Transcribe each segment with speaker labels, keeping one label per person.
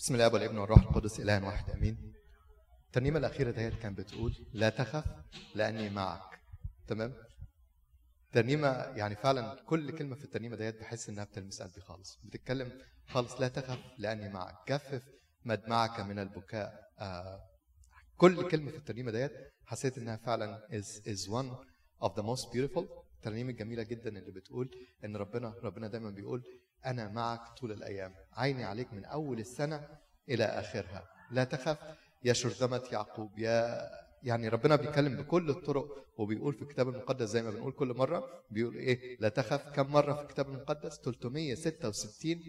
Speaker 1: بسم الله والابن والروح القدس اله واحد امين. الترنيمة الأخيرة ديت كانت بتقول لا تخف لأني معك. تمام؟ ترنيمة يعني فعلا كل كلمة في الترنيمة ديت بحس إنها بتلمس قلبي خالص. بتتكلم خالص لا تخف لأني معك. جفف مدمعك من البكاء. آه كل كلمة في الترنيمة ديت حسيت إنها فعلا is is one of the most beautiful. الترنيمه الجميله جدا اللي بتقول إن ربنا ربنا دايما بيقول أنا معك طول الأيام. عيني عليك من أول السنة إلى آخرها. لا تخف. يا شرذمة يعقوب. يا يعني ربنا بيتكلم بكل الطرق وبيقول في الكتاب المقدس زي ما بنقول كل مرة بيقول إيه؟ لا تخف. كم مرة في الكتاب المقدس؟ 366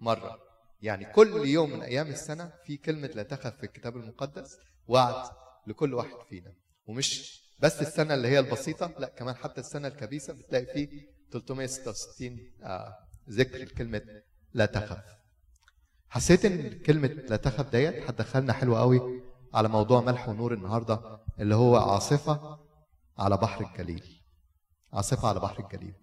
Speaker 1: مرة. يعني كل يوم من أيام السنة في كلمة لا تخف في الكتاب المقدس وعد لكل واحد فينا. ومش بس السنة اللي هي البسيطة لا كمان حتى السنة الكبيسة بتلاقي فيه 366 آه ذكر كلمة لا تخف. حسيت إن كلمة لا تخف ديت هتدخلنا حلو قوي على موضوع ملح ونور النهارده اللي هو عاصفة على بحر الجليل. عاصفة على بحر الجليل.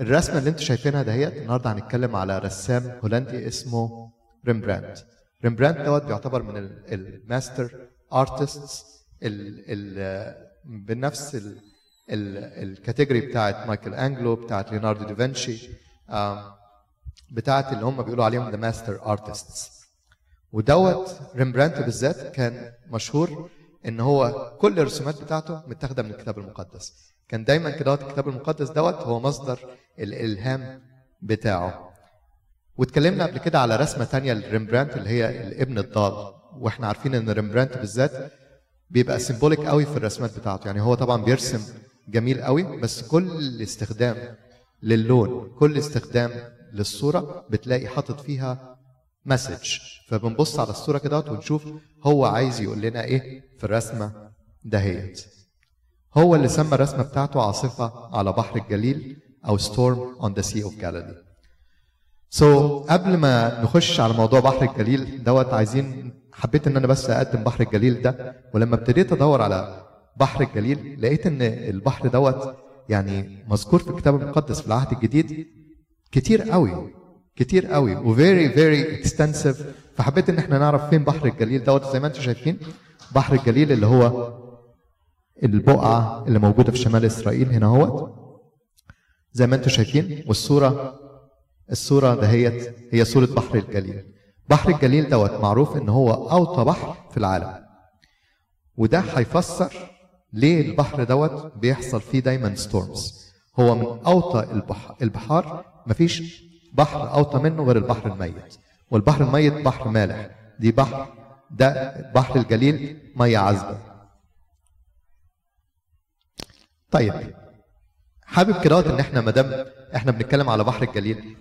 Speaker 1: الرسمة اللي أنتم شايفينها دهيت النهارده هنتكلم على رسام هولندي اسمه ريمبراند ريمبراند دوت بيعتبر من ال master artists بنفس ال category بتاعت مايكل أنجلو بتاعت ليوناردو دافنشي. بتاعت اللي هم بيقولوا عليهم the master artists ودوت ريمبرانت بالذات كان مشهور إن هو كل الرسومات بتاعته متاخدة من الكتاب المقدس. كان دايما كده الكتاب المقدس دوت هو مصدر الإلهام بتاعه. واتكلمنا قبل كده على رسمة تانية لريمبرانت اللي هي الابن الضال. وإحنا عارفين إن ريمبرانت بالذات بيبقى symbolic قوي في الرسمات بتاعته. يعني هو طبعا بيرسم جميل قوي بس كل استخدام للون. كل استخدام للصورة بتلاقي حاطط فيها message فبنبص على الصورة كده ونشوف هو عايز يقول لنا إيه في الرسمة دهيت. هو اللي سمى الرسمة بتاعته عاصفة على بحر الجليل أو Storm on the Sea of Galilee so قبل ما نخش على موضوع بحر الجليل دوت عايزين حبيت إن أنا بس أقدم بحر الجليل ده ولما ابتديت أدور على بحر الجليل لقيت إن البحر دوت يعني مذكور في الكتاب المقدس في العهد الجديد كتير قوي كتير قوي و very very extensive فحبيت إن إحنا نعرف فين بحر الجليل دوت. زي ما أنتم شايفين بحر الجليل اللي هو البقعة اللي موجودة في شمال إسرائيل هنا أهوت. زي ما أنتم شايفين والصورة الصورة دهيت هي صورة بحر الجليل. بحر الجليل دوت معروف إن هو أوطى بحر في العالم. وده هيفسر ليه البحر دوت بيحصل فيه دايما storms هو من أوطى البحر البحار مفيش بحر أوطى منه غير البحر الميت. والبحر الميت بحر مالح. دي بحر ده بحر الجليل مية عذبة. طيب حابب كده إن إحنا ما دام إحنا بنتكلم على بحر الجليل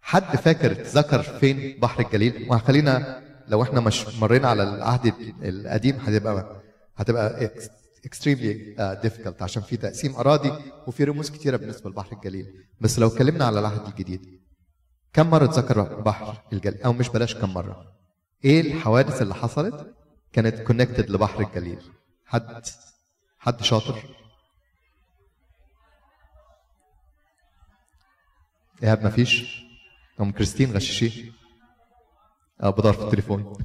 Speaker 1: حد فاكر اتذكر فين بحر الجليل؟ وخلينا لو إحنا مش مرينا على العهد القديم هتبقى هتبقى extremely difficult عشان في تقسيم أراضي وفي رموز كتيرة بالنسبة لبحر الجليل. بس لو اتكلمنا على العهد الجديد كم مرة اتذكر بحر الجليل؟ أو مش بلاش كم مرة. إيه الحوادث اللي حصلت كانت كونكتد لبحر الجليل؟ حد حد شاطر؟ إيهاب مفيش؟ أم كريستين غششيه؟ آه بدور في التليفون.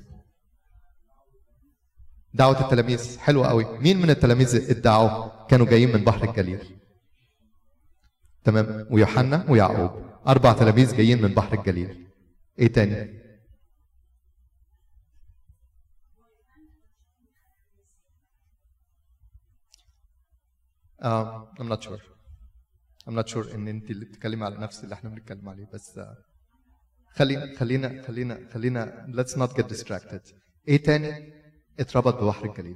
Speaker 1: دعوة التلاميذ حلوة قوي. مين من التلاميذ ادعوا كانوا جايين من بحر الجليل. تمام؟ ويوحنا ويعقوب. أربع تلاميذ جايين من بحر الجليل. إيه تاني؟ um, I'm not sure. I'm not sure إن انت اللي بتتكلمي على نفس اللي إحنا بنتكلم عليه بس خلينا خلينا خلينا خلينا let's not get distracted. إيه تاني؟ اتربط ببحر الجليل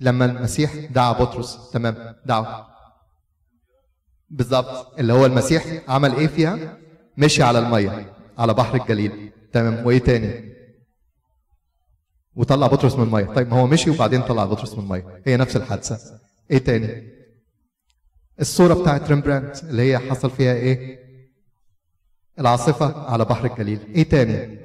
Speaker 1: لما المسيح دعا بطرس تمام دعوا بالظبط. اللي هو المسيح عمل إيه فيها؟ مشي على المية على بحر الجليل تمام. وإيه تاني؟ وطلع بطرس من المية. طيب ما هو مشي وبعدين طلع بطرس من المية. هي نفس الحادثة. إيه تاني؟ الصورة بتاعت ريمبراندت اللي هي حصل فيها إيه؟ العاصفة على بحر الجليل إيه تاني؟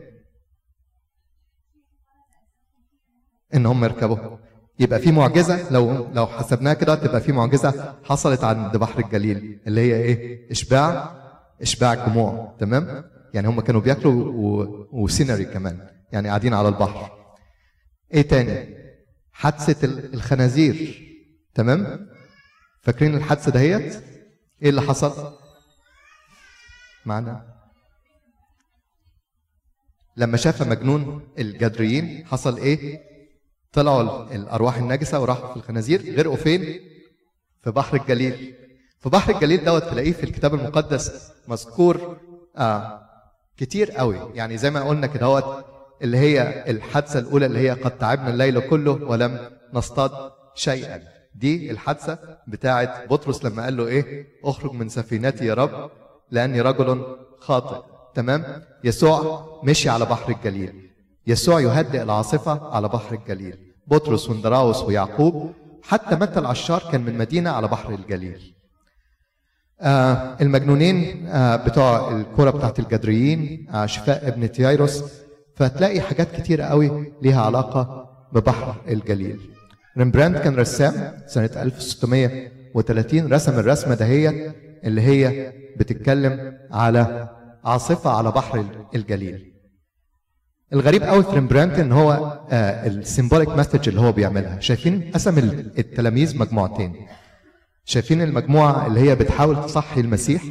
Speaker 1: ان هم يركبوا يبقى في معجزة. لو لو حسبناها كده تبقى في معجزة حصلت عند بحر الجليل اللي هي إيه؟ إشباع إشباع الجموع. تمام؟ يعني هم كانوا بياكلوا و... وسينري كمان. يعني قاعدين على البحر. إيه تاني؟ حادثة ال- الخنازير. تمام؟ فاكرين الحادثة دهيت؟ إيه اللي حصل؟ معنا. لما شاف مجنون الجدريين حصل إيه؟ طلعوا ال- الأرواح النجسة وراحوا في الخنازير غرقوا فين؟ في بحر الجليل. في بحر الجليل دوت تلاقيه في الكتاب المقدس مذكور آه كتير قوي. يعني زي ما قلنا كده دوت اللي هي الحادثة الأولى اللي هي قد تعبنا الليل كله ولم نصطاد شيئا. دي الحادثة بتاعه بطرس لما قال له إيه؟ أخرج من سفينتي يا رب لأني رجل خاطئ. تمام؟ يسوع مشي على بحر الجليل. يسوع يهدئ العاصفة على بحر الجليل. بطرس واندراوس ويعقوب حتى متى العشار كان من مدينة على بحر الجليل. آه المجنونين آه بتوع الكرة بتاعت الجدريين آه شفاء ابنة يايروس فتلاقي حاجات كتيرة قوي ليها علاقة ببحر الجليل. ريمبراند كان رسام سنة 1630 رسم الرسمة دهيت اللي هي بتتكلم على عاصفة على بحر الجليل. الغريب قوي في ريمبراند إن هو آه ال symbolic message اللي هو بيعملها. شايفين؟ قسم التلاميذ مجموعتين. شايفين المجموعة اللي هي بتحاول تصحي المسيح؟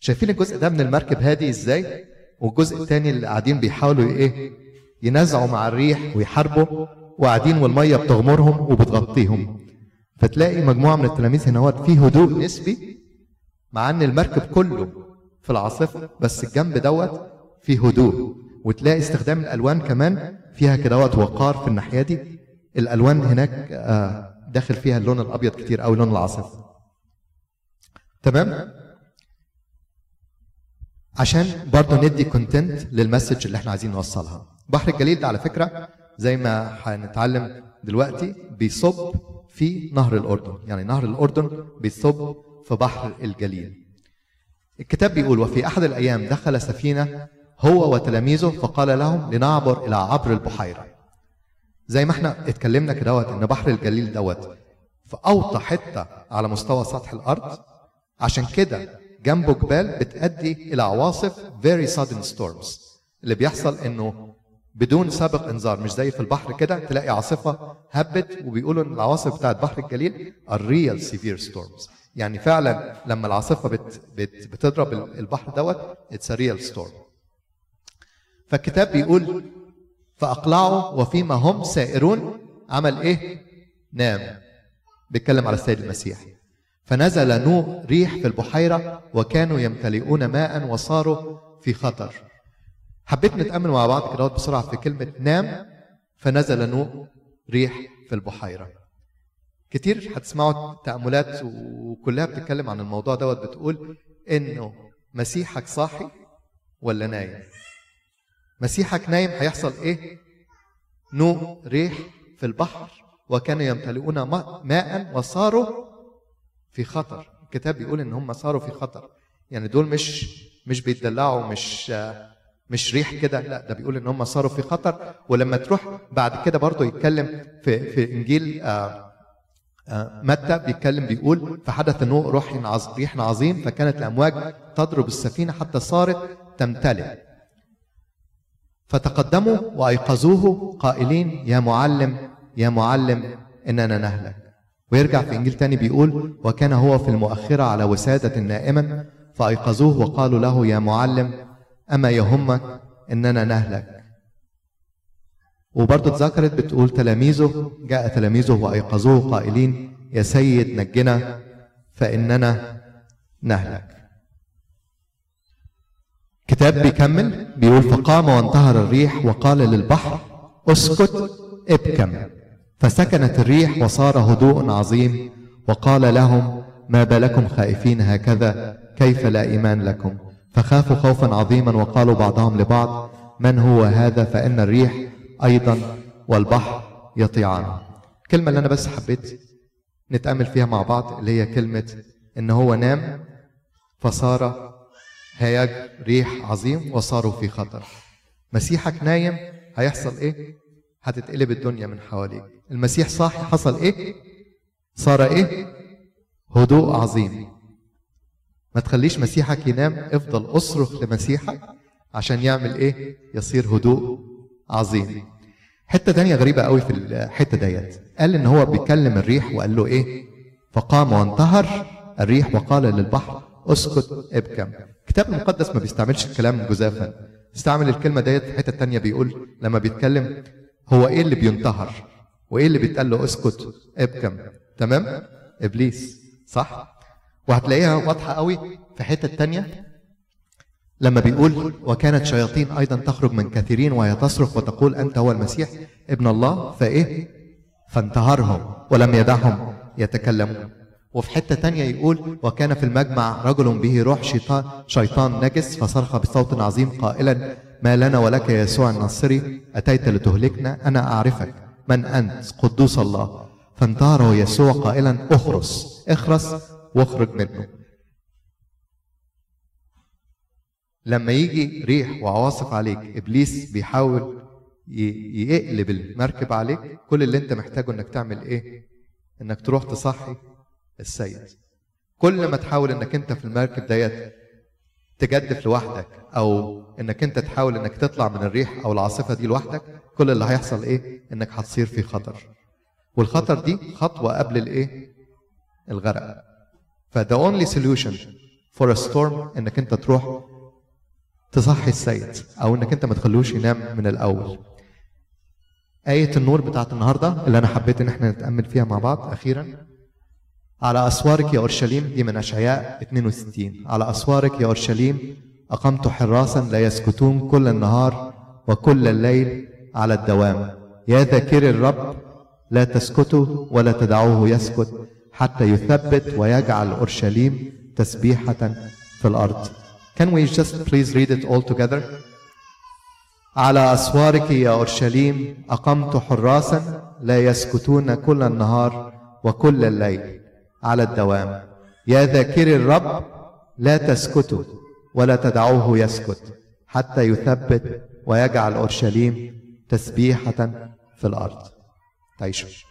Speaker 1: شايفين الجزء ده من المركب هادي إزاي؟ والجزء التاني اللي قاعدين بيحاولوا إيه ينازعوا مع الريح ويحاربوا وقاعدين والمية بتغمرهم وبتغطيهم. فتلاقي مجموعة من التلاميذ هنا في هدوء نسبي مع إن المركب كله في العاصفة بس الجنب دوت في هدوء. وتلاقي استخدام الألوان كمان فيها كدهوت وقار في الناحية دي. الألوان هناك آه داخل فيها اللون الأبيض كتير قوي لون العاصفة. تمام؟ عشان برضه ندي content لل message اللي إحنا عايزين نوصلها. بحر الجليل ده على فكرة زي ما هنتعلم دلوقتي بيصب في نهر الأردن. يعني نهر الأردن بيصب في بحر الجليل. الكتاب بيقول وفي أحد الأيام دخل سفينة هو وتلاميذه فقال لهم لنعبر إلى عبر البحيرة. زي ما إحنا اتكلمنا كدهوت إن بحر الجليل دوت في أوطى حتة على مستوى سطح الأرض عشان كده جنبه جبال بتؤدي إلى عواصف very sudden storms. اللي بيحصل إنه بدون سابق إنذار مش زي في البحر كده تلاقي عاصفة هبت وبيقولوا إن العواصف بتاعت بحر الجليل real severe storms. يعني فعلا لما العاصفة بت بت بتضرب البحر دوت a real storm. فالكتاب بيقول فأقلعوا وفيما هم سائرون. عمل إيه؟ نام. بيتكلم على السيد المسيح. فنزل نوء ريح في البحيرة وكانوا يمتلئون ماء وصاروا في خطر. حبيت نتأمل مع بعض كده بسرعة في كلمة نام. فنزل نوء ريح في البحيرة. كتير هتسمعوا تأملات وكلها بتتكلم عن الموضوع دوت بتقول إنه مسيحك صاحي ولا نايم؟ مسيحك نايم هيحصل إيه؟ نوء ريح في البحر وكانوا يمتلئون ماء وصاروا في خطر. الكتاب بيقول إن هم صاروا في خطر. يعني دول مش مش بيتدلعوا مش مش ريح كده لا ده بيقول إن هم صاروا في خطر. ولما تروح بعد كده برضه يتكلم في في إنجيل آآ آآ متى بيتكلم بيقول فحدث نوء روح ريح عظيم فكانت الأمواج تضرب السفينة حتى صارت تمتلئ. فتقدموا وأيقظوه قائلين يا معلم يا معلم إننا نهلك. ويرجع في إنجيل تاني بيقول وكان هو في المؤخرة على وسادة نائما فأيقظوه وقالوا له يا معلم أما يهمك إننا نهلك. وبرضه اتذكرت بتقول تلاميذه جاء تلاميذه وأيقظوه قائلين يا سيد نجنا فإننا نهلك. كتاب بيكمل بيقول فقام وانتهر الريح وقال للبحر اسكت ابكم. فسكنت الريح وصار هدوء عظيم وقال لهم ما بالكم خائفين هكذا كيف لا إيمان لكم؟ فخافوا خوفا عظيما وقالوا بعضهم لبعض من هو هذا؟ فإن الريح أيضا والبحر يطيعان. الكلمة اللي أنا بس حبيت نتأمل فيها مع بعض اللي هي كلمة إن هو نام فصار هياج ريح عظيم وصاروا في خطر. مسيحك نايم هيحصل إيه؟ هتتقلب الدنيا من حواليك. المسيح صاحي حصل إيه؟ صار إيه؟ هدوء عظيم. ما تخليش مسيحك ينام افضل اصرخ لمسيحك عشان يعمل إيه؟ يصير هدوء عظيم. حتة تانية غريبة قوي في الحتة ديت. قال إن هو بيكلم الريح وقال له إيه؟ فقام وانتهر. الريح وقال للبحر اسكت ابكم. الكتاب المقدس ما بيستعملش الكلام جزافا. استعمل الكلمة ديت في حتة تانية بيقول لما بيتكلم هو إيه اللي بينتهر وإيه اللي بيتقال له اسكت ابكم؟ تمام؟ إبليس. صح؟ وهتلاقيها واضحة قوي في حتة تانية. لما بيقول وكانت شياطين أيضا تخرج من كثيرين وهي تصرخ وتقول أنت هو المسيح ابن الله فإيه؟ فانتهرهم ولم يدعهم يتكلمون. وفي حتة تانية يقول وكان في المجمع رجل به روح شيطان, شيطان نجس فصرخ بصوت عظيم قائلا ما لنا ولك يا يسوع الناصري أتيت لتهلكنا؟ أنا أعرفك. من أنت؟ قدوس الله. فانتهره يسوع قائلا أخرس اخرس واخرج منه. لما يجي ريح وعواصف عليك إبليس بيحاول يقلب المركب عليك كل اللي أنت محتاجه إنك تعمل إيه؟ إنك تروح تصحي. السيد. كل ما تحاول إنك أنت في المركب ديت تجدف لوحدك أو إنك أنت تحاول إنك تطلع من الريح أو العاصفة دي لوحدك كل اللي هيحصل إيه؟ إنك هتصير في خطر. والخطر دي خطوة قبل الإيه؟ الغرق. فده only solution for a storm إنك أنت تروح تصحي السيد أو إنك أنت ما تخلوش ينام من الأول. آية النور بتاعت النهاردة اللي أنا حبيت إن إحنا نتأمل فيها مع بعض أخيرا على أسوارك يا أورشليم دي من أشعياء 62 على أسوارك يا أورشليم أقمت حراسا لا يسكتون كل النهار وكل الليل على الدوام. يا ذاكر الرب لا تسكتوا ولا تدعوه يسكت حتى يثبت ويجعل أورشليم تسبيحة في الأرض. Can we just please read it all together? على أسوارك يا أورشليم أقمت حراسا لا يسكتون كل النهار وكل الليل. على الدوام. يا ذاكري الرب لا تسكتوا ولا تدعوه يسكت حتى يثبت ويجعل أورشليم تسبيحة في الأرض. تعيشوا.